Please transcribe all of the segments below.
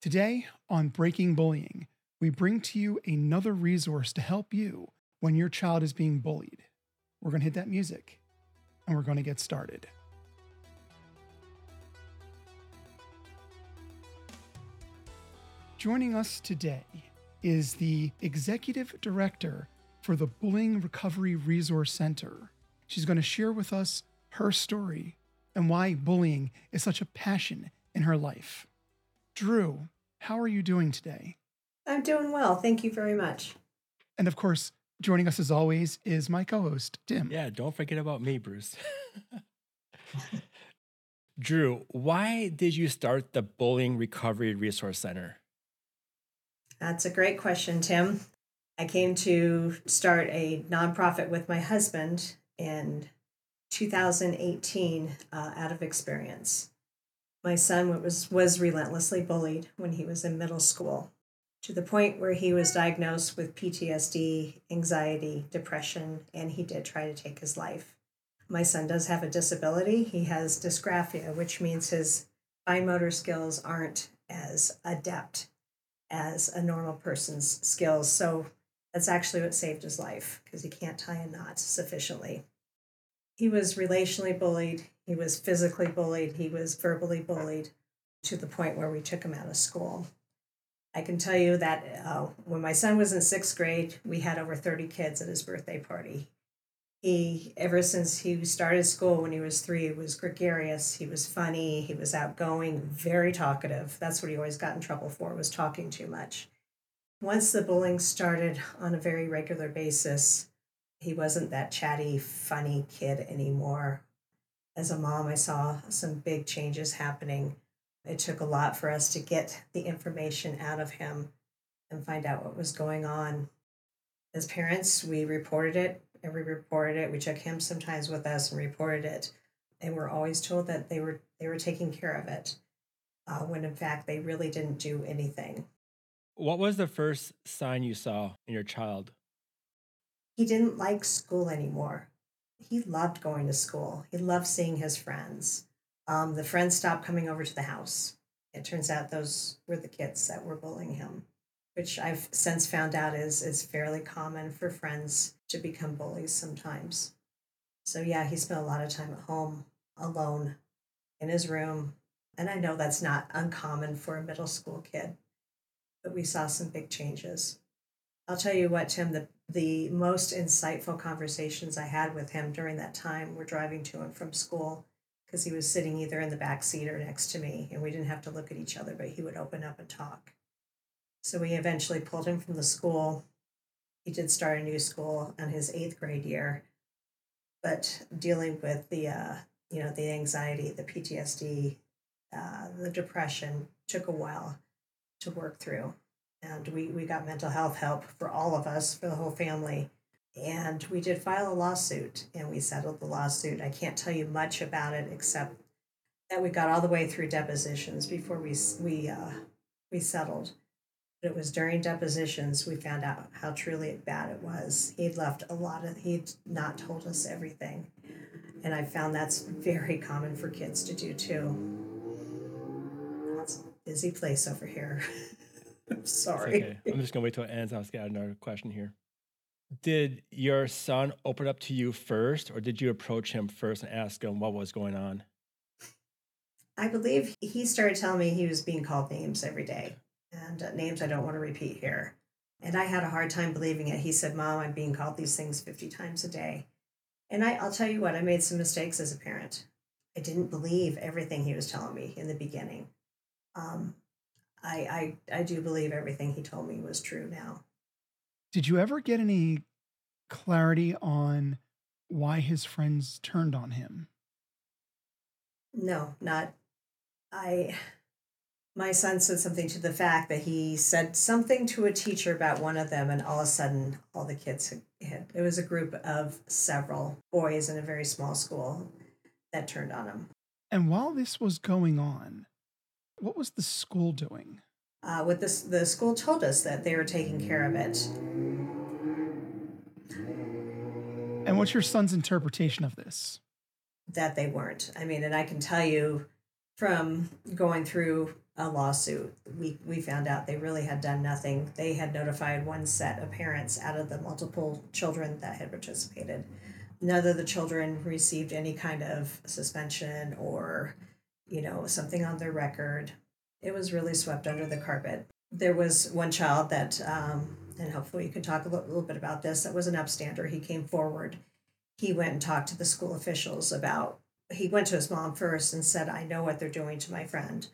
Today on Breaking Bullying, we bring to you another resource to help you when your child is being bullied. We're going to hit that music and we're going to get started. Joining us today is the executive director for the Bullying Recovery Resource Center. She's going to share with us her story and why bullying is such a passion in her life. Drew, how are you doing today? I'm doing well. Thank you very much. And of course, joining us as always is my co host, Tim. Yeah, don't forget about me, Bruce. Drew, why did you start the Bullying Recovery Resource Center? That's a great question, Tim. I came to start a nonprofit with my husband in 2018 uh, out of experience. My son was, was relentlessly bullied when he was in middle school to the point where he was diagnosed with PTSD, anxiety, depression, and he did try to take his life. My son does have a disability. He has dysgraphia, which means his fine motor skills aren't as adept as a normal person's skills. So that's actually what saved his life because he can't tie a knot sufficiently. He was relationally bullied, he was physically bullied, he was verbally bullied to the point where we took him out of school. I can tell you that uh, when my son was in sixth grade, we had over 30 kids at his birthday party. He, ever since he started school when he was three, was gregarious. He was funny. He was outgoing, very talkative. That's what he always got in trouble for, was talking too much. Once the bullying started on a very regular basis, he wasn't that chatty, funny kid anymore. As a mom, I saw some big changes happening. It took a lot for us to get the information out of him and find out what was going on. As parents, we reported it and we reported it. We took him sometimes with us and reported it. And we're always told that they were they were taking care of it, uh, when in fact they really didn't do anything. What was the first sign you saw in your child? He didn't like school anymore. He loved going to school. He loved seeing his friends. Um, the friends stopped coming over to the house. It turns out those were the kids that were bullying him which I've since found out is is fairly common for friends to become bullies sometimes. So yeah, he spent a lot of time at home alone in his room. And I know that's not uncommon for a middle school kid, but we saw some big changes. I'll tell you what, Tim, the, the most insightful conversations I had with him during that time were driving to and from school because he was sitting either in the back seat or next to me, and we didn't have to look at each other, but he would open up and talk. So we eventually pulled him from the school. He did start a new school in his eighth grade year, but dealing with the uh, you know the anxiety, the PTSD, uh, the depression took a while to work through, and we we got mental health help for all of us for the whole family. And we did file a lawsuit and we settled the lawsuit. I can't tell you much about it except that we got all the way through depositions before we we uh, we settled. But it was during depositions we found out how truly bad it was. He'd left a lot of, he'd not told us everything. And I found that's very common for kids to do too. It's a busy place over here. I'm sorry. Okay. I'm just going to wait till it ends. I'll get another question here. Did your son open up to you first, or did you approach him first and ask him what was going on? I believe he started telling me he was being called names every day and uh, names I don't want to repeat here. And I had a hard time believing it. He said, Mom, I'm being called these things 50 times a day. And I, I'll tell you what, I made some mistakes as a parent. I didn't believe everything he was telling me in the beginning. Um, I, I, I do believe everything he told me was true now. Did you ever get any clarity on why his friends turned on him? No, not. I my son said something to the fact that he said something to a teacher about one of them, and all of a sudden, all the kids had, had it was a group of several boys in a very small school that turned on him. And while this was going on, what was the school doing? Uh, what this the school told us that they were taking care of it. And what's your son's interpretation of this? That they weren't. I mean, and I can tell you from going through a lawsuit. We we found out they really had done nothing. They had notified one set of parents out of the multiple children that had participated. None of the children received any kind of suspension or, you know, something on their record. It was really swept under the carpet. There was one child that, um, and hopefully you can talk a little, little bit about this, that was an upstander. He came forward. He went and talked to the school officials about, he went to his mom first and said, I know what they're doing to my friend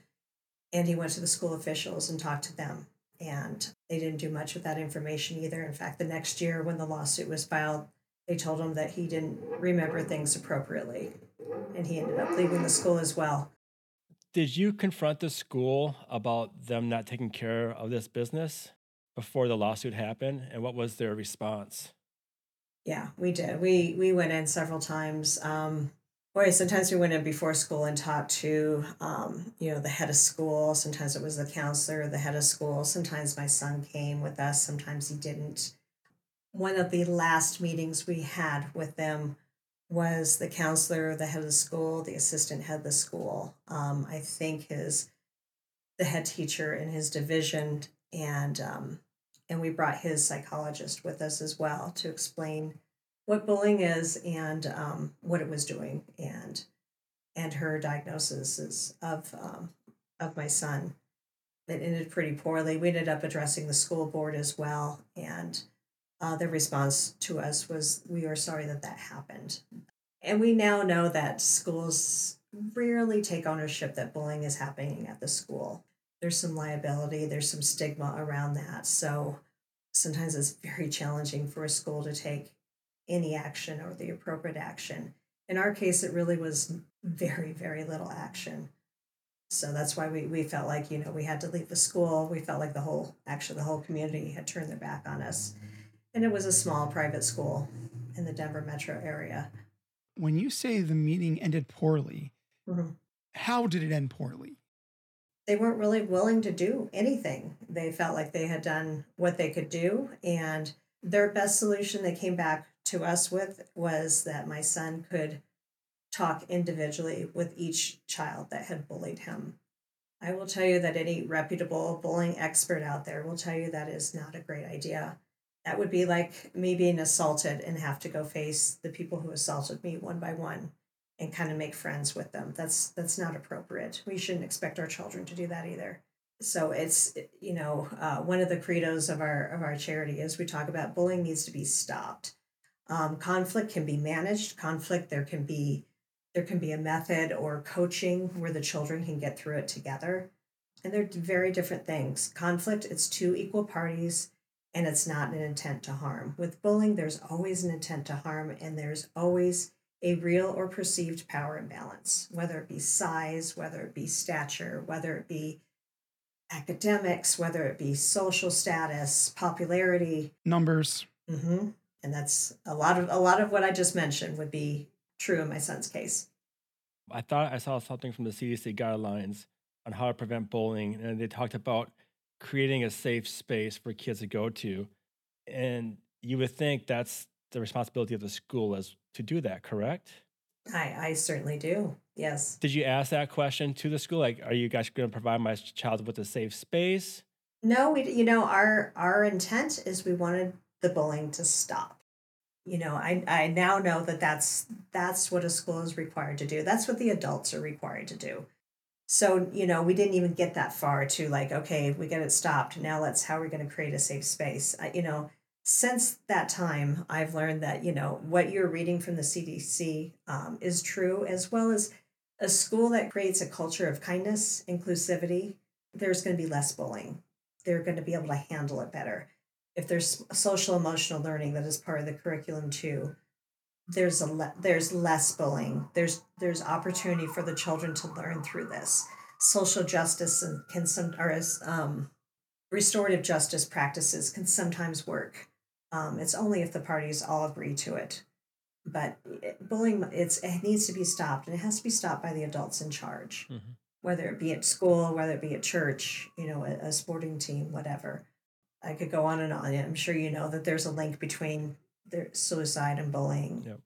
and he went to the school officials and talked to them and they didn't do much with that information either in fact the next year when the lawsuit was filed they told him that he didn't remember things appropriately and he ended up leaving the school as well did you confront the school about them not taking care of this business before the lawsuit happened and what was their response yeah we did we we went in several times um, Boy, sometimes we went in before school and talked to, um, you know, the head of school. Sometimes it was the counselor, the head of school. Sometimes my son came with us. Sometimes he didn't. One of the last meetings we had with them was the counselor, the head of the school, the assistant head of the school. Um, I think his the head teacher in his division, and um, and we brought his psychologist with us as well to explain what bullying is and um, what it was doing and and her diagnosis of um, of my son it ended pretty poorly we ended up addressing the school board as well and uh, the response to us was we are sorry that that happened and we now know that schools rarely take ownership that bullying is happening at the school there's some liability there's some stigma around that so sometimes it's very challenging for a school to take any action or the appropriate action. In our case, it really was very, very little action. So that's why we, we felt like, you know, we had to leave the school. We felt like the whole, actually, the whole community had turned their back on us. And it was a small private school in the Denver metro area. When you say the meeting ended poorly, mm-hmm. how did it end poorly? They weren't really willing to do anything. They felt like they had done what they could do. And their best solution they came back to us with was that my son could talk individually with each child that had bullied him. I will tell you that any reputable bullying expert out there will tell you that is not a great idea. That would be like me being assaulted and have to go face the people who assaulted me one by one and kind of make friends with them. That's that's not appropriate. We shouldn't expect our children to do that either. So it's you know uh, one of the credos of our of our charity is we talk about bullying needs to be stopped um, conflict can be managed. Conflict there can be there can be a method or coaching where the children can get through it together, and they're very different things. Conflict it's two equal parties, and it's not an intent to harm. With bullying, there's always an intent to harm, and there's always a real or perceived power imbalance, whether it be size, whether it be stature, whether it be academics, whether it be social status, popularity, numbers. Mm-hmm and that's a lot of a lot of what I just mentioned would be true in my son's case. I thought I saw something from the CDC guidelines on how to prevent bullying, and they talked about creating a safe space for kids to go to, and you would think that's the responsibility of the school as to do that, correct? I, I certainly do. Yes. Did you ask that question to the school? Like, are you guys going to provide my child with a safe space? No, we. You know, our our intent is we wanted the bullying to stop you know i i now know that that's that's what a school is required to do that's what the adults are required to do so you know we didn't even get that far to like okay we get it stopped now let's how are we going to create a safe space? I, you know since that time i've learned that you know what you're reading from the cdc um, is true as well as a school that creates a culture of kindness inclusivity there's going to be less bullying. They're going to be able to handle it better. If there's social emotional learning that is part of the curriculum too there's a le- there's less bullying. There's there's opportunity for the children to learn through this. Social justice and can some or as um, restorative justice practices can sometimes work. Um, it's only if the parties all agree to it. But bullying it's it needs to be stopped and it has to be stopped by the adults in charge. Mm-hmm. whether it be at school whether it be at church you know a, a sporting team whatever. I could go on and on. I'm sure you know that there's a link between their suicide and bullying. Yep.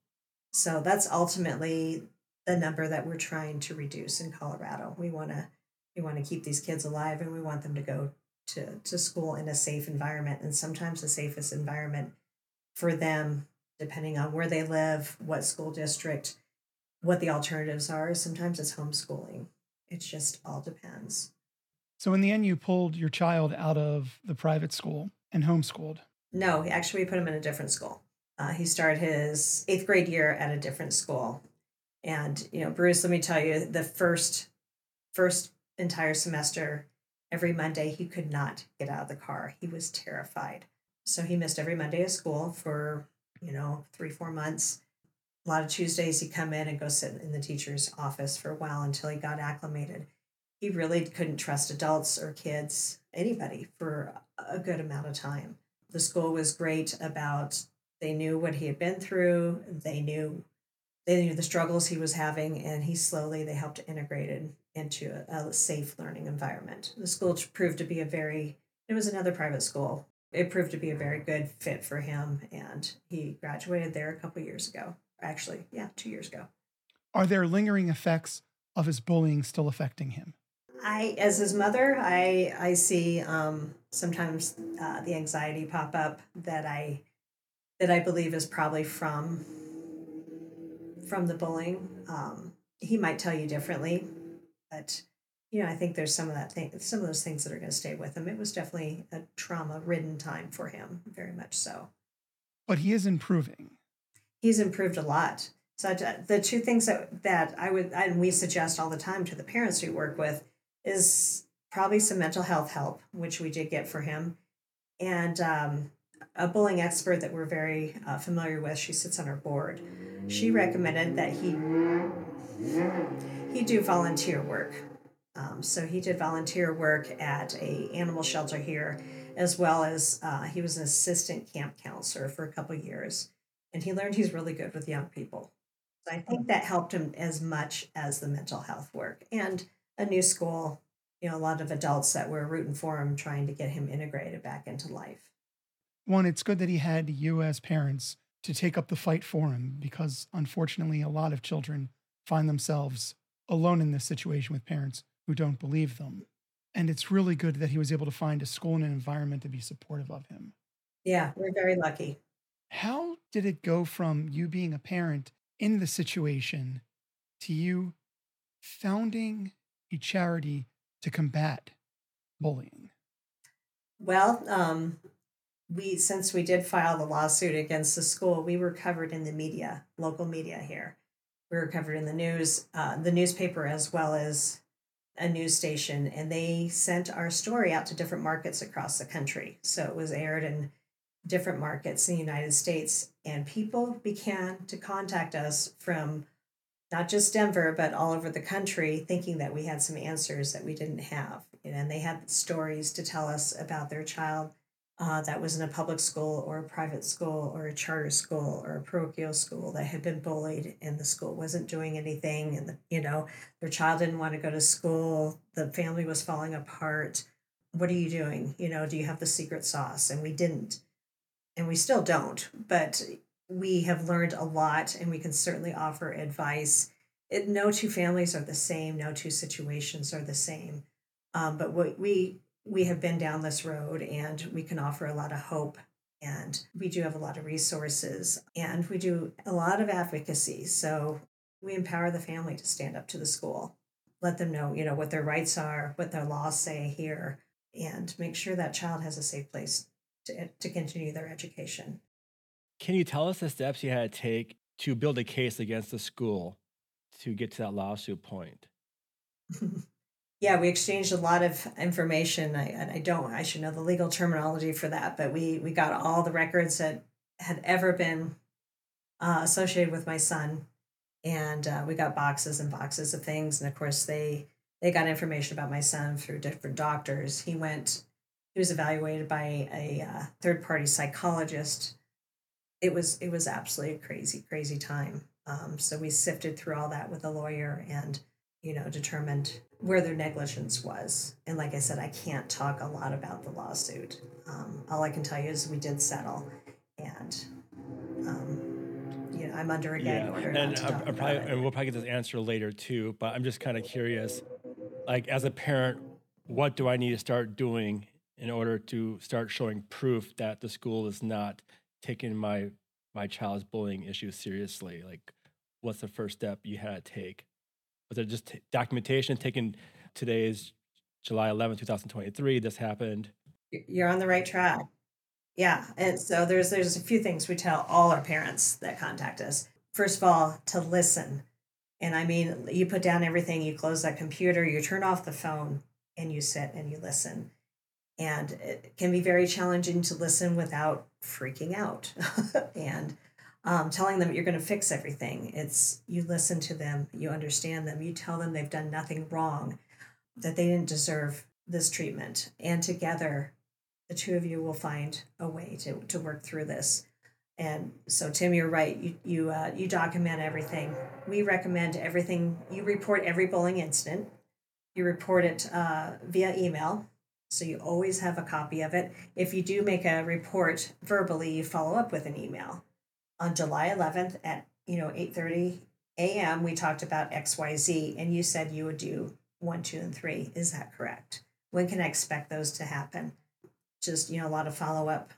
So that's ultimately the number that we're trying to reduce in Colorado. We want to we want to keep these kids alive and we want them to go to, to school in a safe environment. And sometimes the safest environment for them, depending on where they live, what school district, what the alternatives are, sometimes it's homeschooling. It just all depends. So, in the end, you pulled your child out of the private school and homeschooled. No, actually, we put him in a different school. Uh, he started his eighth grade year at a different school. And, you know, Bruce, let me tell you, the first first entire semester, every Monday he could not get out of the car. He was terrified. So he missed every Monday of school for, you know, three, four months. A lot of Tuesdays he'd come in and go sit in the teacher's office for a while until he got acclimated. He really couldn't trust adults or kids, anybody, for a good amount of time. The school was great about they knew what he had been through, they knew they knew the struggles he was having, and he slowly they helped integrate it into a, a safe learning environment. The school proved to be a very it was another private school. It proved to be a very good fit for him, and he graduated there a couple years ago. Actually, yeah, two years ago. Are there lingering effects of his bullying still affecting him? I, as his mother, I I see um, sometimes uh, the anxiety pop up that I that I believe is probably from from the bullying. Um, he might tell you differently, but you know, I think there's some of that thing, some of those things that are going to stay with him. It was definitely a trauma-ridden time for him, very much so. But he is improving. He's improved a lot. So the two things that that I would and we suggest all the time to the parents we work with is probably some mental health help, which we did get for him, and um, a bullying expert that we're very uh, familiar with. She sits on our board. She recommended that he he do volunteer work. Um, so he did volunteer work at a animal shelter here, as well as uh, he was an assistant camp counselor for a couple years, and he learned he's really good with young people. So I think that helped him as much as the mental health work and a new school. You know, a lot of adults that were rooting for him, trying to get him integrated back into life. One, it's good that he had you as parents to take up the fight for him because unfortunately, a lot of children find themselves alone in this situation with parents who don't believe them. And it's really good that he was able to find a school and an environment to be supportive of him. Yeah, we're very lucky. How did it go from you being a parent in the situation to you founding a charity to combat bullying? Well, um, we since we did file the lawsuit against the school, we were covered in the media, local media here. We were covered in the news, uh, the newspaper, as well as a news station, and they sent our story out to different markets across the country. So it was aired in different markets in the United States, and people began to contact us from not just Denver, but all over the country, thinking that we had some answers that we didn't have. And they had stories to tell us about their child uh, that was in a public school or a private school or a charter school or a parochial school that had been bullied and the school wasn't doing anything and the, you know their child didn't want to go to school the family was falling apart. What are you doing? You know do you have the secret sauce? And we didn't. And we still don't but we have learned a lot and we can certainly offer advice. It, no two families are the same no two situations are the same. Um, but what we we have been down this road and we can offer a lot of hope and we do have a lot of resources and we do a lot of advocacy. So we empower the family to stand up to the school let them know you know what their rights are what their laws say here and make sure that child has a safe place to, to continue their education. Can you tell us the steps you had to take to build a case against the school to get to that lawsuit point yeah, we exchanged a lot of information. I, I don't, I should know the legal terminology for that, but we we got all the records that had ever been uh, associated with my son, and uh, we got boxes and boxes of things. And of course, they they got information about my son through different doctors. He went, he was evaluated by a uh, third party psychologist. It was it was absolutely a crazy crazy time. Um, so we sifted through all that with a lawyer and you know determined where their negligence was. And like I said, I can't talk a lot about the lawsuit. Um, all I can tell you is we did settle, and um, you know I'm under a gag yeah. order. And, I, I probably, and we'll probably get this answer later too. But I'm just kind of curious. like as a parent, what do I need to start doing in order to start showing proof that the school is not taking my my child's bullying issue seriously? Like, what's the first step you had to take? Was it just t- documentation? Taking today's July 11, 2023, this happened. You're on the right track. Yeah, and so there's there's a few things we tell all our parents that contact us. First of all, to listen. And I mean, you put down everything, you close that computer, you turn off the phone, and you sit and you listen. And it can be very challenging to listen without freaking out and um, telling them you're going to fix everything. It's you listen to them, you understand them, you tell them they've done nothing wrong, that they didn't deserve this treatment. And together, the two of you will find a way to, to work through this. And so, Tim, you're right. You you uh, you document everything. We recommend everything. You report every bullying incident. You report it uh, via email, so you always have a copy of it. If you do make a report verbally, you follow up with an email. On July 11th at you know 8:30 a.m., we talked about X Y Z, and you said you would do one, two, and three. Is that correct? When can I expect those to happen? Just you know a lot of follow up,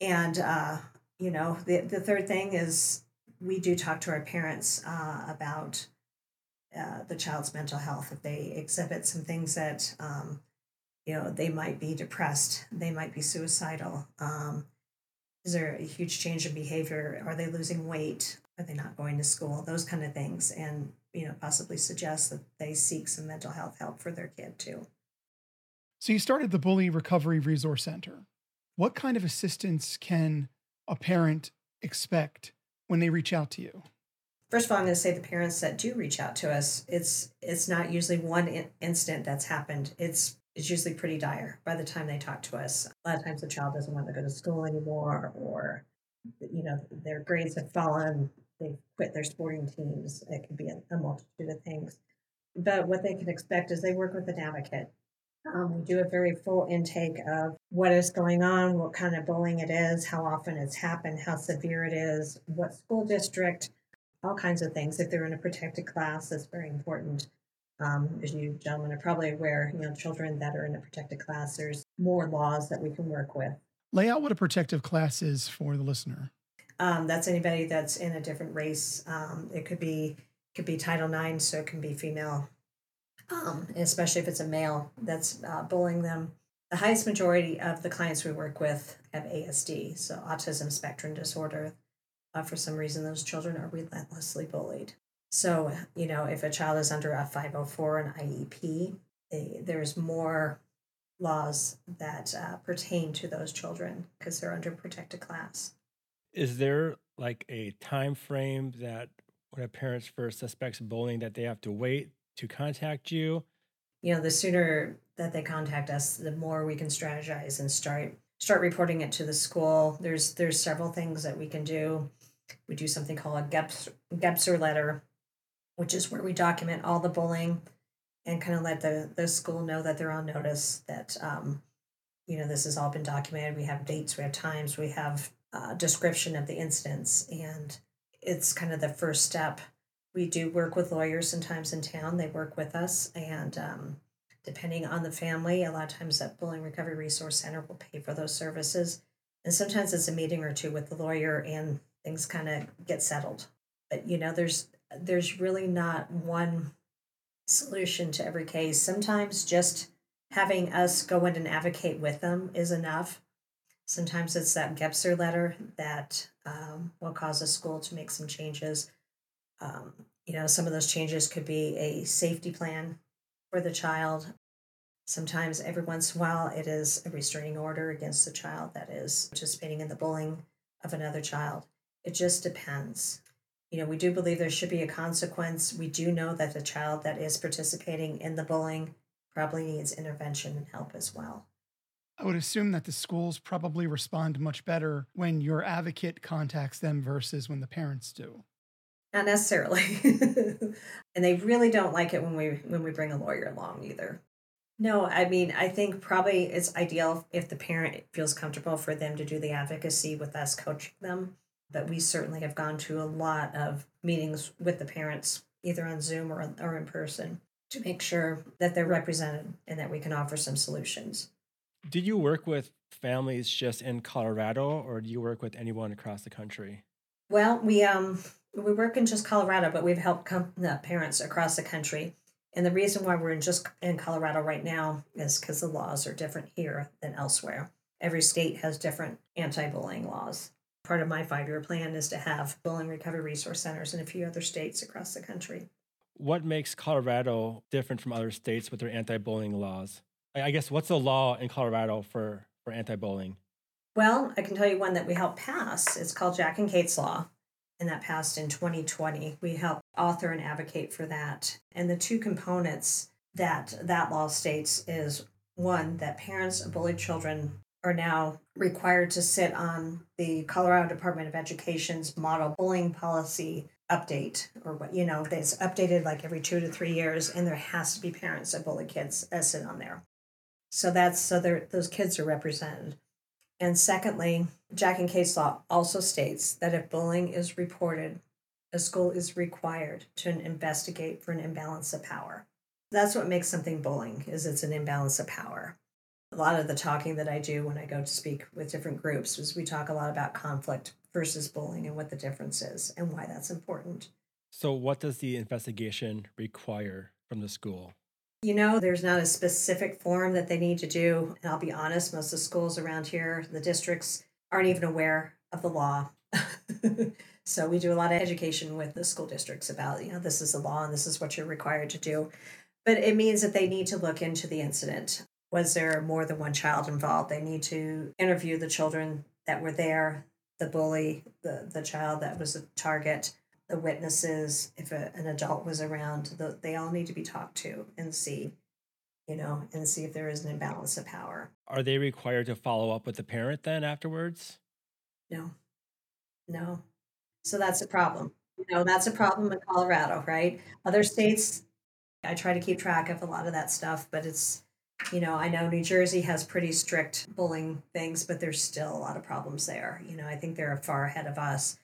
and uh, you know the the third thing is we do talk to our parents uh, about uh, the child's mental health if they exhibit some things that um, you know they might be depressed they might be suicidal um, is there a huge change in behavior? Are they losing weight? Are they not going to school? Those kind of things and you know possibly suggest that they seek some mental health help for their kid too. So you started the bully recovery resource center. What kind of assistance can a parent expect when they reach out to you? First of all, I'm going to say the parents that do reach out to us, it's it's not usually one in- incident that's happened. It's it's usually pretty dire by the time they talk to us. A lot of times the child doesn't want to go to school anymore, or you know their grades have fallen, they've quit their sporting teams. It can be a, a multitude of things. But what they can expect is they work with an advocate um, we do a very full intake of what is going on, what kind of bullying it is, how often it's happened, how severe it is, what school district, all kinds of things. If they're in a protected class, that's very important. Um, as you gentlemen are probably aware, you know, children that are in a protected class, there's more laws that we can work with. Lay out what a protective class is for the listener. Um, that's anybody that's in a different race. Um, it could be could be Title IX, so it can be female um, especially if it's a male that's uh, bullying them. The highest majority of the clients we work with have ASD, so autism spectrum disorder. Uh, for some reason, those children are relentlessly bullied. So, you know, if a child is under a 504 and IEP, they, there's more laws that uh, pertain to those children because they're under protected class. Is there like a time frame that when a parent first suspects bullying that they have to wait to contact you? You know, the sooner that they contact us, the more we can strategize and start start reporting it to the school. There's there's several things that we can do. We do something called a GEPS, letter, which is where we document all the bullying and kind of let the, the school know that they're on notice that um, you know this has all been documented. We have dates, we have times, we have a description of the incidents, and it's kind of the first step we do work with lawyers sometimes in town. They work with us, and um, depending on the family, a lot of times that Bullying Recovery Resource Center will pay for those services. And sometimes it's a meeting or two with the lawyer, and things kind of get settled. But you know, there's there's really not one solution to every case. Sometimes just having us go in and advocate with them is enough. Sometimes it's that GEPSR letter that um, will cause a school to make some changes um, you know, some of those changes could be a safety plan for the child. Sometimes, every once in a while, it is a restraining order against the child that is participating in the bullying of another child. It just depends. You know, we do believe there should be a consequence. We do know that the child that is participating in the bullying probably needs intervention and help as well. I would assume that the schools probably respond much better when your advocate contacts them versus when the parents do. Not necessarily. and they really don't like it when we when we bring a lawyer along either. No, I mean, I think probably it's ideal if the parent feels comfortable for them to do the advocacy with us coaching them. But we certainly have gone to a lot of meetings with the parents, either on Zoom or, or in person. to make sure that they're represented and that we can offer some solutions. Do you work with families just in Colorado or do you work with anyone across the country? Well, we um we work in just Colorado, but we've helped com- the parents across the country. And the reason why we're in just in Colorado right now is because the laws are different here than elsewhere. Every state has different anti-bullying laws. Part of my five-year plan is to have bullying recovery resource centers in a few other states across the country. What makes Colorado different from other states with their anti-bullying laws? I guess what's the law in Colorado for for anti-bullying? Well, I can tell you one that we helped pass. It's called Jack and Kate's Law, and that passed in 2020. We helped author and advocate for that. And the two components that that law states is one, that parents of bullied children are now required to sit on the Colorado Department of Education's model bullying policy update or what you know it's updated like every two to three years and there has to be parents of bullied kids that sit on there so that's so those kids are represented and secondly, Jack and Kate's law also states that if bullying is reported, a school is required to investigate for an imbalance of power. That's what makes something bullying is it's an imbalance of power. A lot of the talking that I do when I go to speak with different groups is we talk a lot about conflict versus bullying and what the difference is and why that's important. So what does the investigation require from the school? You know, there's not a specific form that they need to do. And I'll be honest, most of the schools around here, the districts, aren't even aware of the law. so we do a lot of education with the school districts about, you know, this is the law and this is what you're required to do. But it means that they need to look into the incident. Was there more than one child involved? They need to interview the children that were there, the bully, the, the child that was a target the witnesses, if a, an adult was around, the, they all need to be talked to and see, you know, and see if there is an imbalance of power. Are they required to follow up with the parent then afterwards? No, no. So that's a problem. You know, that's a problem in Colorado, right? Other states, I try to keep track of a lot of that stuff, but it's, you know, I know New Jersey has pretty strict bullying things, but there's still a lot of problems there. You know, I think they're far ahead of us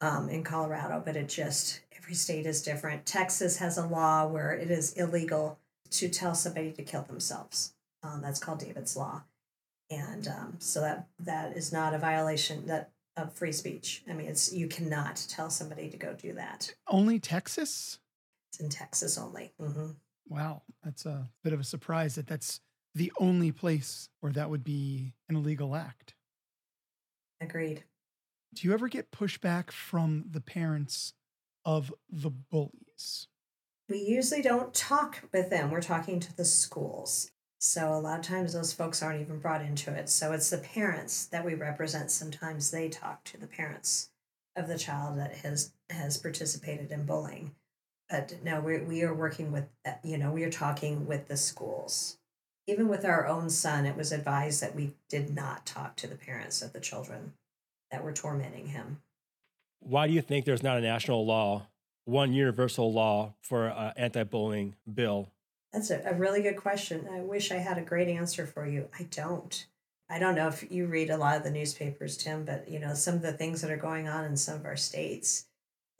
um, in Colorado, but it just, every state is different. Texas has a law where it is illegal to tell somebody to kill themselves. Um, that's called David's Law. And um, so that that is not a violation that of free speech. I mean, it's you cannot tell somebody to go do that. Only Texas? It's in Texas only. Mm-hmm. Wow, that's a bit of a surprise that that's the only place where that would be an illegal act. Agreed. Do you ever get pushback from the parents of the bullies? We usually don't talk with them. We're talking to the schools. So a lot of times those folks aren't even brought into it. So it's the parents that we represent. Sometimes they talk to the parents of the child that has has participated in bullying. Uh, but no, we we are working with uh, you know we are talking with the schools. Even with our own son, it was advised that we did not talk to the parents of the children that were tormenting him. Why do you think there's not a national law, one universal law for an anti-bullying bill? That's a, a really good question. I wish I had a great answer for you. I don't. I don't know if you read a lot of the newspapers, Tim, but you know some of the things that are going on in some of our states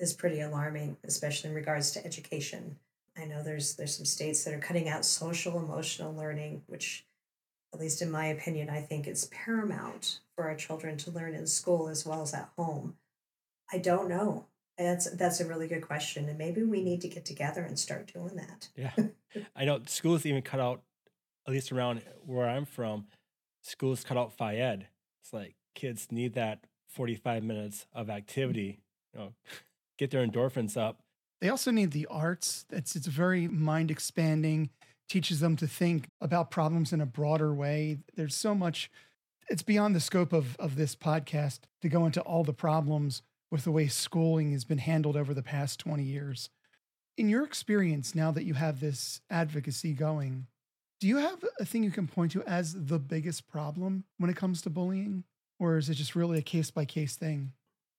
is pretty alarming, especially in regards to education. I know there's there's some states that are cutting out social emotional learning, which at least in my opinion, I think it's paramount for our children to learn in school as well as at home. I don't know. That's that's a really good question, and maybe we need to get together and start doing that. Yeah, I know schools even cut out, at least around where I'm from, schools cut out Phy-Ed. It's like kids need that 45 minutes of activity, you know, get their endorphins up. They also need the arts. It's it's very mind expanding teaches them to think about problems in a broader way. There's so much, it's beyond the scope of, of this podcast to go into all the problems with the way schooling has been handled over the past 20 years. In your experience, now that you have this advocacy going, do you have a thing you can point to as the biggest problem when it comes to bullying? Or is it just really a case by case thing?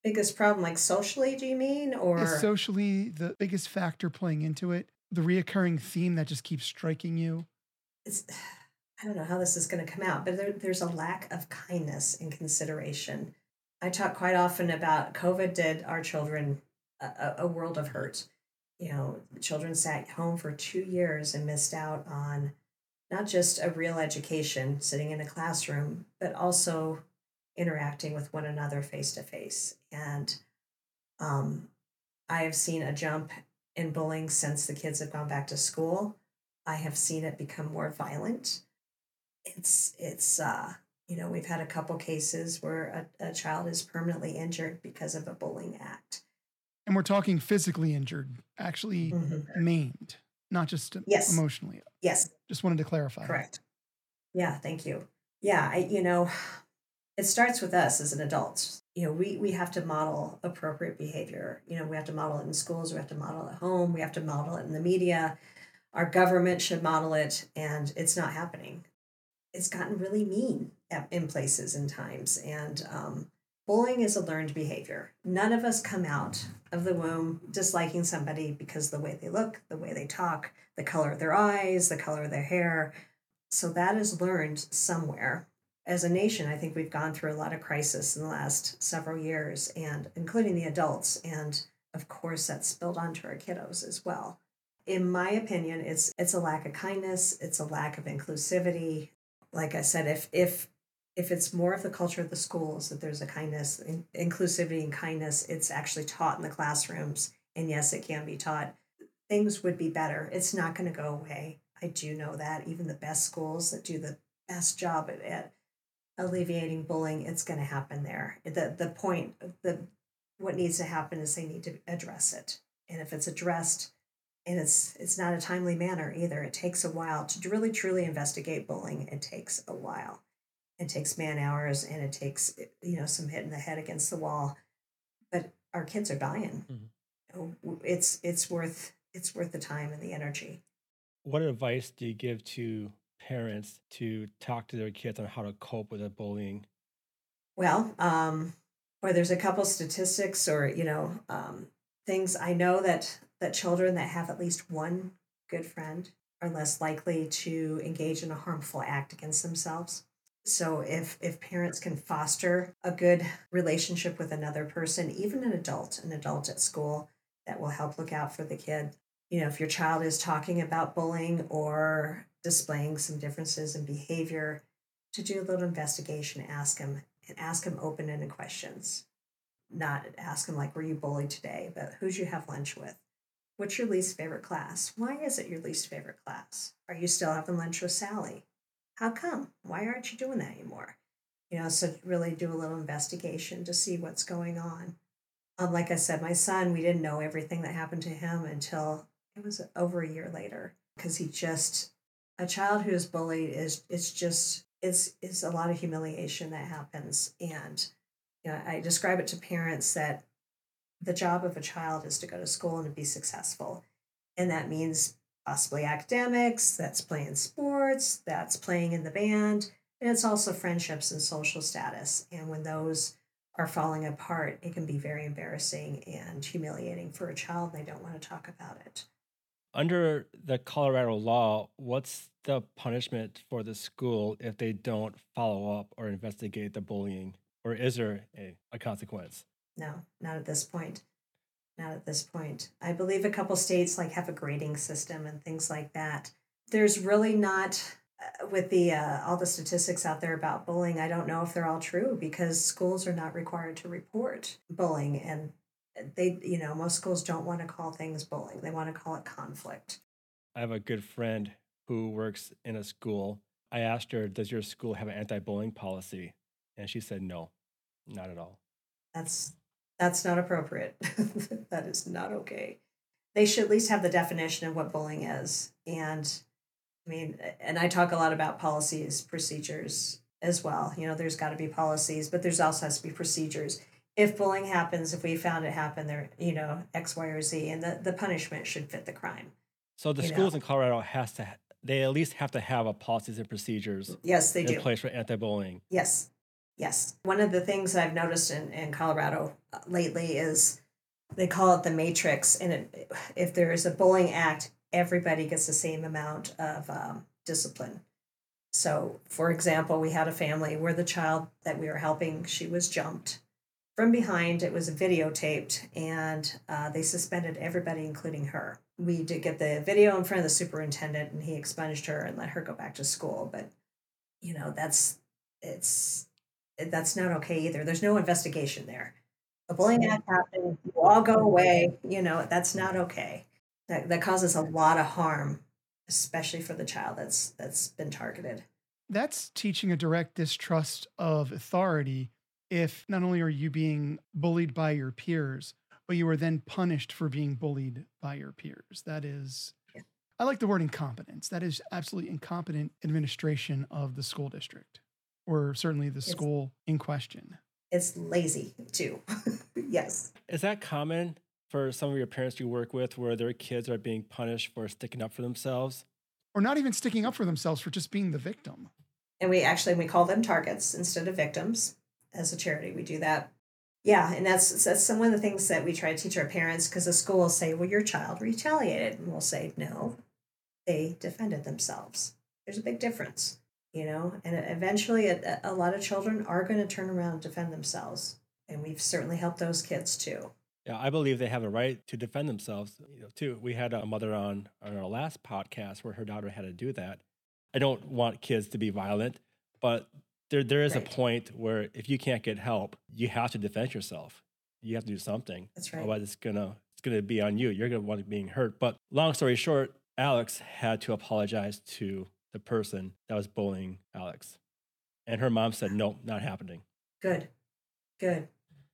Biggest problem, like socially, do you mean? Or is socially the biggest factor playing into it? the reoccurring theme that just keeps striking you? It's, I don't know how this is going to come out, but there, there's a lack of kindness and consideration. I talk quite often about COVID did our children a, a world of hurt. You know, children sat home for two years and missed out on not just a real education sitting in a classroom, but also interacting with one another face to face. And um, I have seen a jump in bullying since the kids have gone back to school. I have seen it become more violent. It's it's uh, you know we've had a couple cases where a, a child is permanently injured because of a bullying act. And we're talking physically injured, actually Mhm. maimed, not just Yes. emotionally. Yes, Just wanted to clarify. Correct. Yeah, thank you. Yeah, I, you know, it starts with us as an adult. You know, we we have to model appropriate behavior. You know, we have to model it in schools, we have to model it at home, we have to model it in the media. Our government should model it, and it's not happening. It's gotten really mean at, in places and times, and um, bullying is a learned behavior. None of us come out of the womb disliking somebody because the way they look, the way they talk, the color of their eyes, the color of their hair. So that is learned somewhere. As a nation, I think we've gone through a lot of crisis in the last several years, and including the adults, and of course that's spilled onto our kiddos as well. In my opinion, it's it's a lack of kindness, it's a lack of inclusivity. Like I said, if if if it's more of the culture of the schools that there's a kindness, in, inclusivity, and kindness, it's actually taught in the classrooms, and yes, it can be taught things would be better. It's not going to go away. I do know that. Even the best schools that do the best job at, at alleviating bullying, it's going to happen there. The the point the what needs to happen is they need to address it. And if it's addressed and it's it's not a timely manner either, it takes a while to really truly investigate bullying. It takes a while. It takes man hours and it takes you know some hitting the head against the wall. But our kids are dying. Mhm. It's it's worth it's worth the time and the energy. What advice do you give to parents to talk to their kids on how to cope with the bullying? Well, um, or there's a couple statistics or you know um, things I know that that children that have at least one good friend are less likely to engage in a harmful act against themselves. So if if parents can foster a good relationship with another person, even an adult, an adult at school, that will help look out for the kid. You know, if your child is talking about bullying or displaying some differences in behavior, to do a little investigation, ask them and ask them open-ended questions. Not ask them like, "Were you bullied today?" But who'd you have lunch with? What's your least favorite class? Why is it your least favorite class? Are you still having lunch with Sally? How come? Why aren't you doing that anymore? You know, so really do a little investigation to see what's going on. Um, like I said, my son, we didn't know everything that happened to him until it was over a year later because he just a child who is bullied is it's just it's it's a lot of humiliation that happens. And you know i describe it to parents that the job of a child is to go to school and to be successful. And that means possibly academics that's playing sports that's playing in the band and it's also friendships and social status. And when those are falling apart it can be very embarrassing and humiliating for a child they don't want to talk about it Under the Colorado law, what's the punishment for the school if they don't follow up or investigate the bullying? Or is there a, a consequence? No, not at this point. Not at this point. I believe a couple states like have a grading system and things like that. There's really not uh, with the uh, all the statistics out there about bullying. I don't know if they're all true because schools are not required to report bullying and they you know most schools don't want to call things bullying. They want to call it conflict. I have a good friend who works in a school. I asked her, Does your school have an anti bullying policy? And she said, No, not at all. That's that's not appropriate. that is not okay. They should at least have the definition of what bullying is. And I mean, and I talk a lot about policies, procedures as well. You know, there's got to be policies, but there's also has to be procedures. If bullying happens, if we found it happen, there, you know, X, Y, or Z, and the, the punishment should fit the crime. So the You know. schools in Colorado has to, they at least have to have a policies and procedures Yes, they in do. place for anti bullying. Yes, yes. One of the things that I've noticed in, in Colorado uh, lately is they call it the matrix. And it, if there is a bullying act, everybody gets the same amount of um, discipline. So, for example, we had a family where the child that we were helping, she was jumped. From behind. It was videotaped, and uh, they suspended everybody, including her. We did get the video in front of the superintendent, and he expunged her and let her go back to school. But you know, that's it's that's not okay either. There's no investigation there. The bullying act happened. You all go away. You know, that's not okay. That that causes a lot of harm, especially for the child that's that's been targeted. That's teaching a direct distrust of authority if not only are you being bullied by your peers, but you are then punished for being bullied by your peers. That is, Yeah. I like the word incompetence. That is absolutely incompetent administration of the school district, or certainly the It's- school in question. It's lazy too. yes. Is that common for some of your parents you work with where their kids are being punished for sticking up for themselves? Or not even sticking up for themselves for just being the victim. And we actually we call them targets instead of victims as a charity. We do that. Yeah, and that's that's some of the things that we try to teach our parents because the school will say, "Well, your child retaliated," and we'll say, "No, they defended themselves." There's a big difference, you know. And eventually, a, a lot of children are going to turn around and defend themselves, and we've certainly helped those kids too. Yeah, I believe they have a right to defend themselves. You know, too. We had a mother on on our last podcast where her daughter had to do that. I don't want kids to be violent, but there there is Right. a point where if you can't get help, you have to defend yourself. You have to do something. That's right. Otherwise, it's gonna it's gonna be on you. You're gonna want to being hurt. But long story short, Alex had to apologize to the person that was bullying Alex, and her mom said, "No, not happening." Good, good.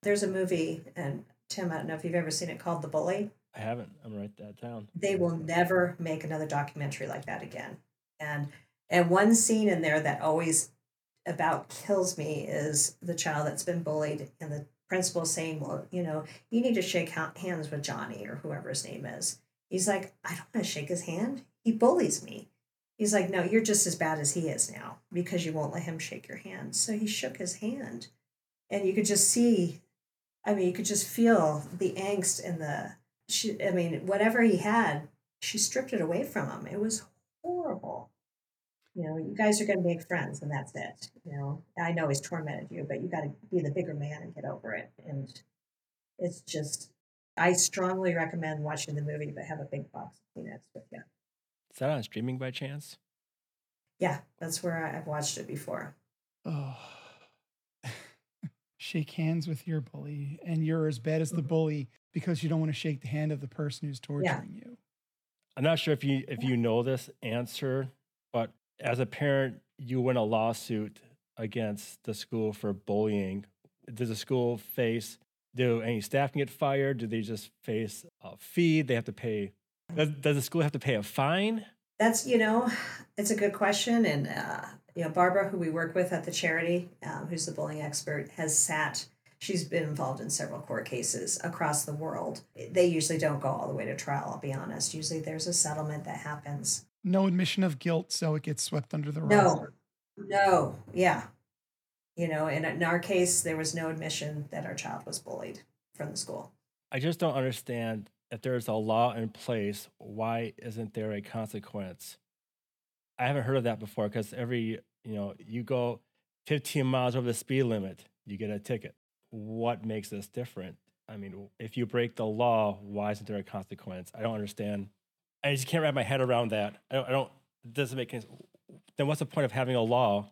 There's a movie, and Tim, I don't know if you've ever seen it called The Bully. I haven't. I'm gonna write that down. they will never make another documentary like that again. And and one scene in there that always about kills me is the child that's been bullied and the principal saying, "Well, you know, you need to shake hands with Johnny or whoever his name is." He's like, "I don't want to shake his hand. He bullies me." He's like, "No, you're just as bad as he is now because you won't let him shake your hand." So he shook his hand. And you could just see I mean, you could just feel the angst and the she I mean, whatever he had, she stripped it away from him. It was horrible. You know, you guys are going to make friends, and that's it. You know, I know he's tormented you, but you got to be the bigger man and get over it. And it's just, I strongly recommend watching the movie, but have a big box of Kleenex with you. Is that on streaming by chance? Yeah, that's where I- I've watched it before. Oh. shake hands with your bully, and you're as bad as the mm-hmm. bully because you don't want to shake the hand of the person who's torturing you. I'm not sure if you if you know this answer, but as a parent, you win a lawsuit against the school for bullying. Does the school face? Do any staff get fired? Do they just face a fee? They have to pay. Does, does the school have to pay a fine? That's you know, it's a good question, and uh, you know, Barbara, who we work with at the charity, um, who's the bullying expert, has sat. She's been involved in several court cases across the world. They usually don't go all the way to trial. I'll be honest. Usually, there's a settlement that happens. No admission of guilt, so it gets swept under the rug. No, no, yeah, you know, and in our case, there was no admission that our child was bullied from the school. I just don't understand if there's a law in place, why isn't there a consequence? I haven't heard of that before because every, you know, you go 15 miles over the speed limit, you get a ticket. What makes this different? I mean, if you break the law, why isn't there a consequence? I don't understand. I just can't wrap my head around that. I don't, I don't it doesn't make any sense. Then what's the point of having a law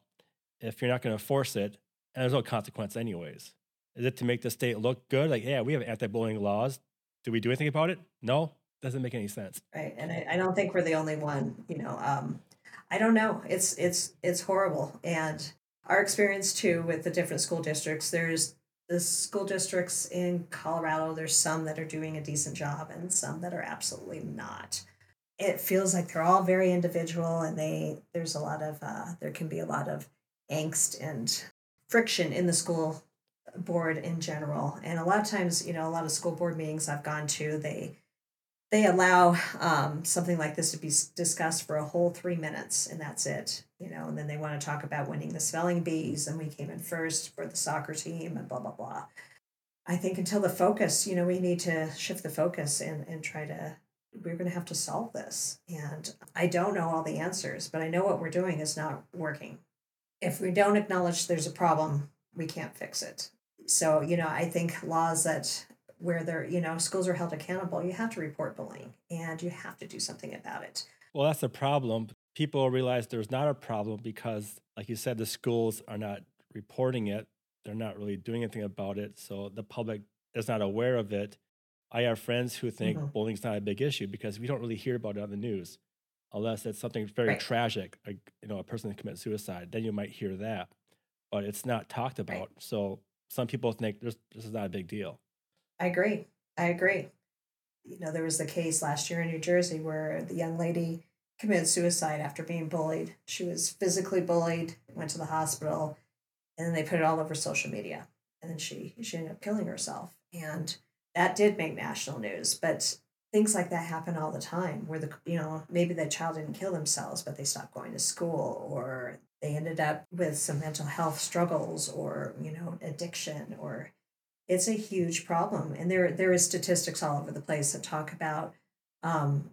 if you're not going to enforce it and there's no consequence anyways? Is it to make the state look good? Like, yeah, we have anti-bullying laws. Do we do anything about it? No, doesn't make any sense. right and I, I don't think we're the only one you know um, i don't know it's it's it's horrible and our experience too with the different school districts there's the school districts in colorado there's some that are doing a decent job and some that are absolutely not. It feels like they're all very individual and they there's a lot of uh, there can be a lot of angst and friction in the school board in general. And a lot of times you know a lot of school board meetings i've gone to they they allow um, something like this to be discussed for a whole three minutes and that's it you know and then they want to talk about winning the spelling bees and we came in first for the soccer team and blah blah blah. I think until the focus you know we need to shift the focus and, and try to we're going to have to solve this. And i don't know all the answers but i know what we're doing is not working. If we don't acknowledge there's a problem we can't fix it. So, you know, I think laws that where they're, you know, schools are held accountable, you have to report bullying and you have to do something about it. Well, that's the problem. People realize there's not a problem because, like you said, the schools are not reporting it. They're not really doing anything about it. So the public is not aware of it. I have friends who think hmm bullying's not a big issue because we don't really hear about it on the news, unless it's something very Right, tragic, like you know, a person commits suicide. Then you might hear that, but it's not talked right. about. So some people think this this is not a big deal. I agree. I agree. You know, there was the case last year in New Jersey where the young lady committed suicide after being bullied. She was physically bullied, went to the hospital, and then they put it all over social media. And then she she ended up killing herself. And that did make national news. But things like that happen all the time where the you know, maybe the child didn't kill themselves, but they stopped going to school or they ended up with some mental health struggles or, you know, addiction or it's a huge problem and there there is statistics all over the place that talk about um,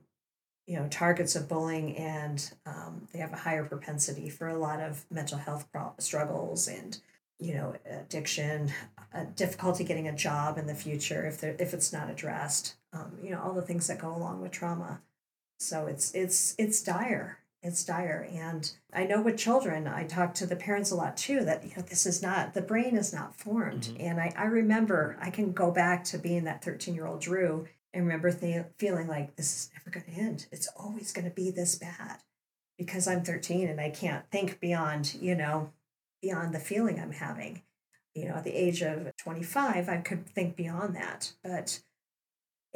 you know targets of bullying and um, they have a higher propensity for a lot of mental health struggles and you know addiction uh, difficulty getting a job in the future if they're if it's not addressed um, you know all the things that go along with trauma. So it's it's it's dire it's dire. And i know with children i talk to the parents a lot too that you know this is not the brain is not formed. Hmm and i, I remember i can go back to being that 13 year old drew and remember th- feeling like this is never going to end. It's always going to be this bad. Because i'm 13 and i can't think beyond you know beyond the feeling i'm having. You know at the age of 25 i could think beyond that. But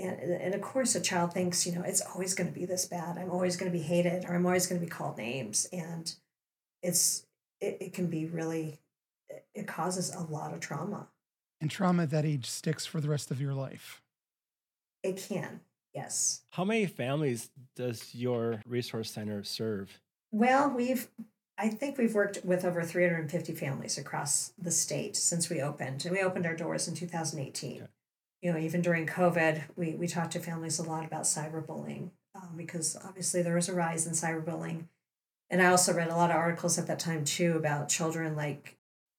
and, and of course a child thinks you know it's always going to be this bad i'm always going to be hated or i'm always going to be called names and it's it, it can be really it it causes a lot of trauma And trauma at that age sticks for the rest of your life. it can yes How many families does your resource center serve? well we've i think we've worked with over 350 families across the state since we opened and we opened our doors in 2018 Okay. You know even during covid we, we talked to families a lot about cyberbullying um, because obviously there was a rise in cyberbullying. And i also read a lot of articles at that time too about children like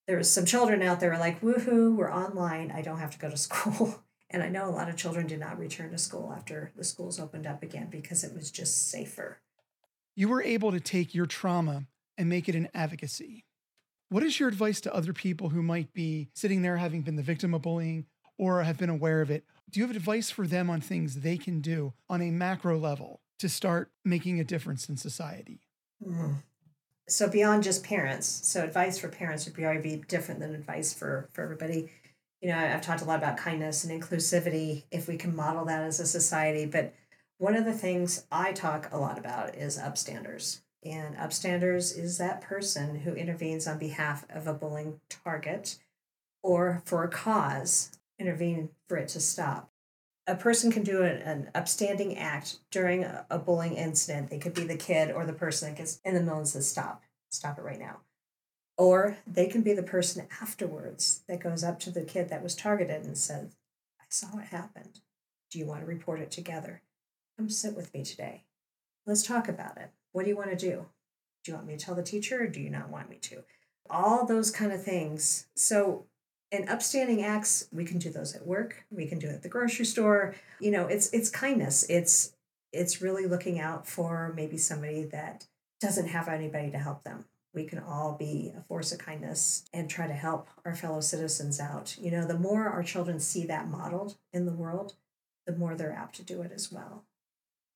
there was some children out there like woohoo we're online i don't have to go to school. And i know a lot of children did not return to school after the schools opened up again because it was just safer. You were able to take your trauma and make it an advocacy. What is your advice to other people who might be sitting there having been the victim of bullying or have been aware of it? Do you have advice for them on things they can do on a macro level to start making a difference in society? Mm. So beyond just parents, so advice for parents would probably be different than advice for for everybody. You know, I've talked a lot about kindness and inclusivity. If we can model that as a society, but one of the things I talk a lot about is upstanders. And upstanders is that person who intervenes on behalf of a bullying target or for a cause, intervene for it to stop a person can do an, an upstanding act during a, a bullying incident. They could be the kid or the person that gets in the middle and says, Stop, stop it right now. Or they can be the person afterwards that goes up to the kid that was targeted and says, I saw what happened. Do you want to report it together? Come sit with me today. Let's talk about it. What do you want to do? Do you want me to tell the teacher or do you not want me to? All those kind of things. So and upstanding acts we can do those at work we can do it at the grocery store. You know it's it's kindness. It's it's really looking out for maybe somebody that doesn't have anybody to help them. We can all be a force of kindness and try to help our fellow citizens out. You know the more our children see that modeled in the world the more they're apt to do it as well.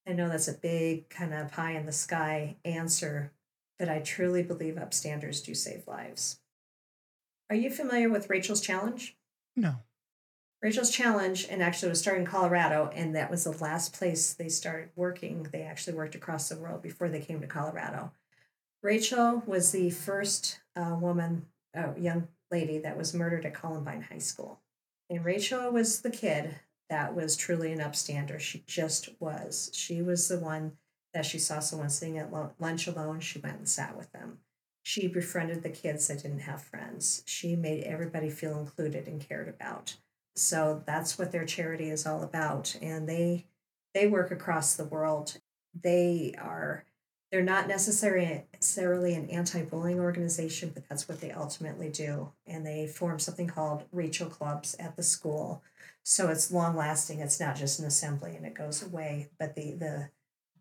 I know that's a big kind of pie in the sky answer but i truly believe upstanders do save lives are you familiar with Rachel's Challenge? No. Rachel's Challenge, and actually it was started in Colorado, and that was the last place they started working. They actually worked across the world before they came to Colorado. Rachel was the first uh, woman, uh, young lady that was murdered at Columbine High School. And Rachel was the kid that was truly an upstander. She just was. She was the one that she saw someone sitting at lunch alone. She went and sat with them. She befriended the kids that didn't have friends. She made everybody feel included and cared about. So that's what their charity is all about. And they they work across the world. They are They're not necessarily an anti-bullying organization, but that's what they ultimately do. And they form something called Rachel clubs at the school. So it's long lasting. It's not just an assembly and it goes away, but the the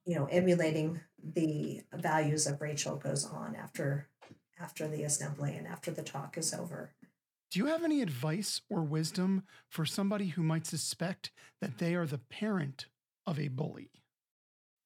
you know emulating the values of Rachel goes on after after the assembly and after the talk is over. Do you have any advice or wisdom for somebody who might suspect that they are the parent of a bully?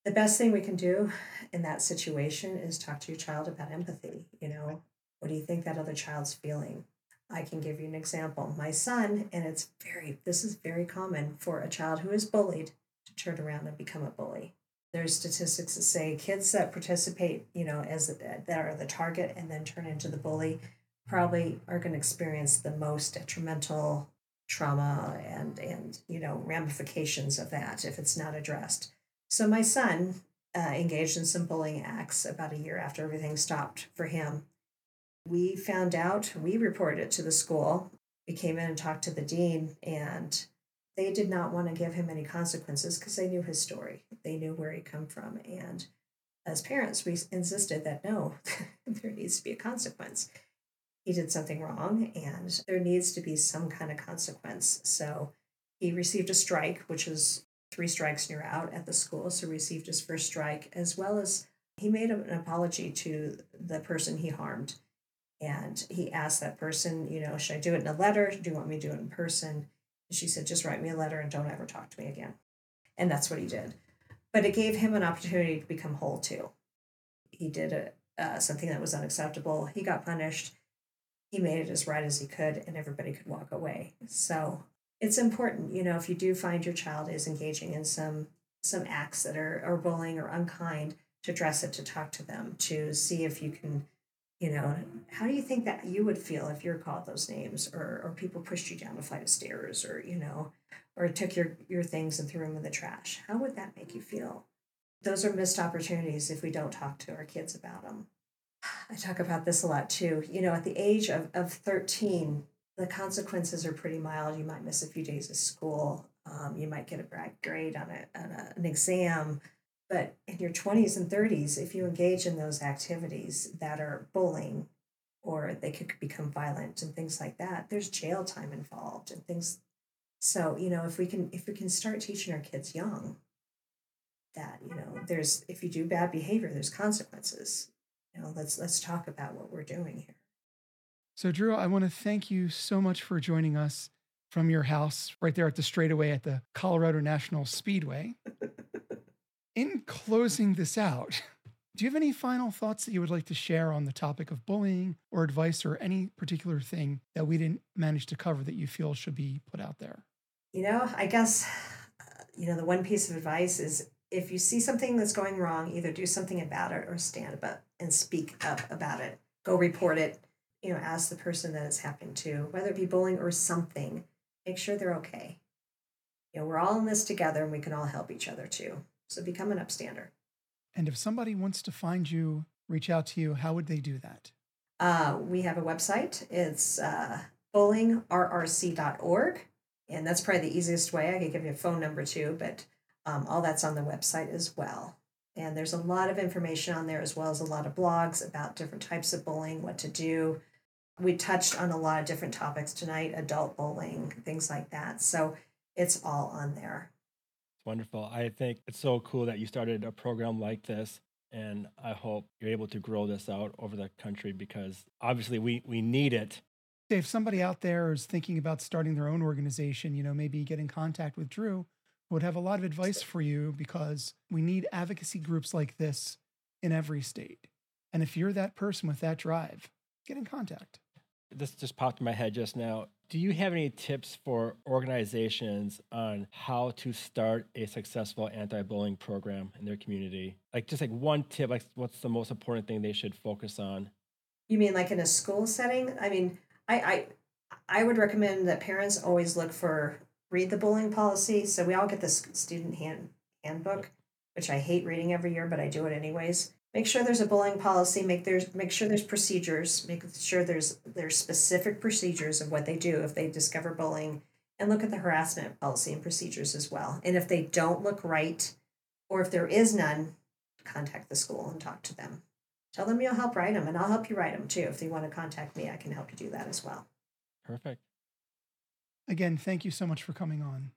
The best thing we can do in that situation is talk to your child about empathy. You know, what do you think that other child's feeling? I can give you an example. My son, and it's very, this is very common for a child who is bullied to turn around and become a bully. There's statistics that say kids that participate, you know, as that are the target and then turn into the bully probably are going to experience the most detrimental trauma and and you know ramifications of that if it's not addressed. So my son uh, engaged in some bullying acts about a year after everything stopped for him. We found out, we reported it to the school. We came in and talked to the dean, and they did not want to give him any consequences because they knew his story. They knew where he come from. And as parents, we insisted that no, there needs to be a consequence. He did something wrong, and there needs to be some kind of consequence. So he received a strike, which was three strikes and you're out at the school. So received his first strike, as well as he made an apology to the person he harmed. And he asked that person, you know, should I do it in a letter? Do you want me to do it in person? She said, just write me a letter and don't ever talk to me again. And that's what he did. But it gave him an opportunity to become whole too. He did a, uh, something that was unacceptable. He got punished. He made it as right as he could, and everybody could walk away. So it's important, you know, if you do find your child is engaging in some some acts that are, are bullying or unkind, to address it, to talk to them, to see if you can you know how do you think that you would feel if you're called those names or or people pushed you down a flight of stairs or you know or took your your things and threw them in the trash? How would that make you feel? Those are missed opportunities if we don't talk to our kids about them i talk about this a lot too. You know at the age of, of 13 the consequences are pretty mild. You might miss a few days of school. Um, you might get a bad grade on, a, on a, an exam but in your 20s and 30s, if you engage in those activities that are bullying or they could become violent and things like that, there's jail time involved and things. So, you know, if we can if we can start teaching our kids young that, you know, there's if you do bad behavior, there's consequences. You know, let's let's talk about what we're doing here. So Drew, I want to thank you so much for joining us from your house right there at the straightaway at the Colorado National Speedway. in closing this out, do you have any final thoughts that you would like to share on the topic of bullying or advice or any particular thing that we didn't manage to cover that you feel should be put out there? You know, I guess, you know, the one piece of advice is if you see something that's going wrong, either do something about it or stand up and speak up about it. Go report it. You know, ask the person that it's happened to, whether it be bullying or something. Make sure they're okay. You know, we're all in this together and we can all help each other too. So become an upstander. And if somebody wants to find you, reach out to you, how would they do that? Uh, we have a website. It's uh, bullyingrrc.org. And that's probably the easiest way. I could give you a phone number too, but um, all that's on the website as well. And there's a lot of information on there, as well as a lot of blogs about different types of bullying, what to do. We touched on a lot of different topics tonight adult bullying, things like that. So it's all on there wonderful. I think it's so cool that you started a program like this. And I hope you're able to grow this out over the country because obviously we, we need it. If somebody out there is thinking about starting their own organization, you know, maybe get in contact with Drew, would have a lot of advice for you because we need advocacy groups like this in every state. And if you're that person with that drive, get in contact. This just popped in my head just now. Do you have any tips for organizations on how to start a successful anti-bullying program in their community? Like just like one tip, like what's the most important thing they should focus on? You mean like in a school setting? I mean, I I I would recommend that parents always look for read the bullying policy. So we all get this student hand handbook, which I hate reading every year, but I do it anyways make sure there's a bullying policy make there's make sure there's procedures make sure there's there's specific procedures of what they do if they discover bullying and look at the harassment policy and procedures as well and if they don't look right or if there is none contact the school and talk to them. Tell them you'll help write them, and I'll help you write them too. If they want to contact me, I can help you do that as well. Perfect. Again, thank you so much for coming on.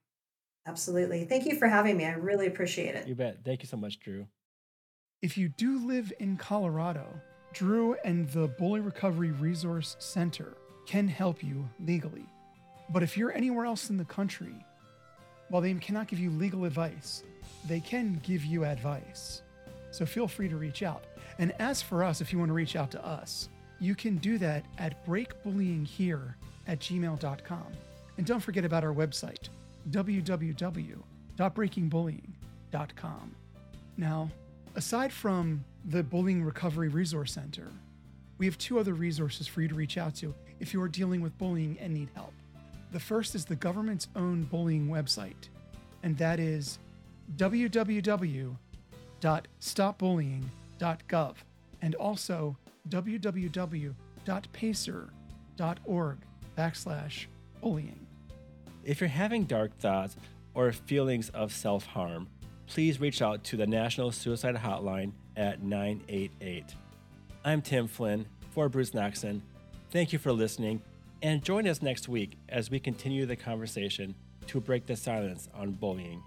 Absolutely. Thank you for having me. I really appreciate it. You bet. Thank you so much, Drew. If you do live in Colorado, Drew and the Bully Recovery Resource Center can help you legally. But if you're anywhere else in the country, while they cannot give you legal advice, they can give you advice. So feel free to reach out. And as for us, if you want to reach out to us, you can do that at breakbullyinghere at gmail.com. And don't forget about our website, www.breakingbullying.com. Now, aside from the Bullying Recovery Resource Center, we have two other resources for you to reach out to if you are dealing with bullying and need help. The first is the government's own bullying website, and that is www.stopbullying.gov and also www.pacer.org backslash bullying. If you're having dark thoughts or feelings of self harm, please reach out to the National Suicide Hotline at 988. I'm Tim Flynn for Bruce Knoxon. Thank you for listening, and join us next week as we continue the conversation to break the silence on bullying.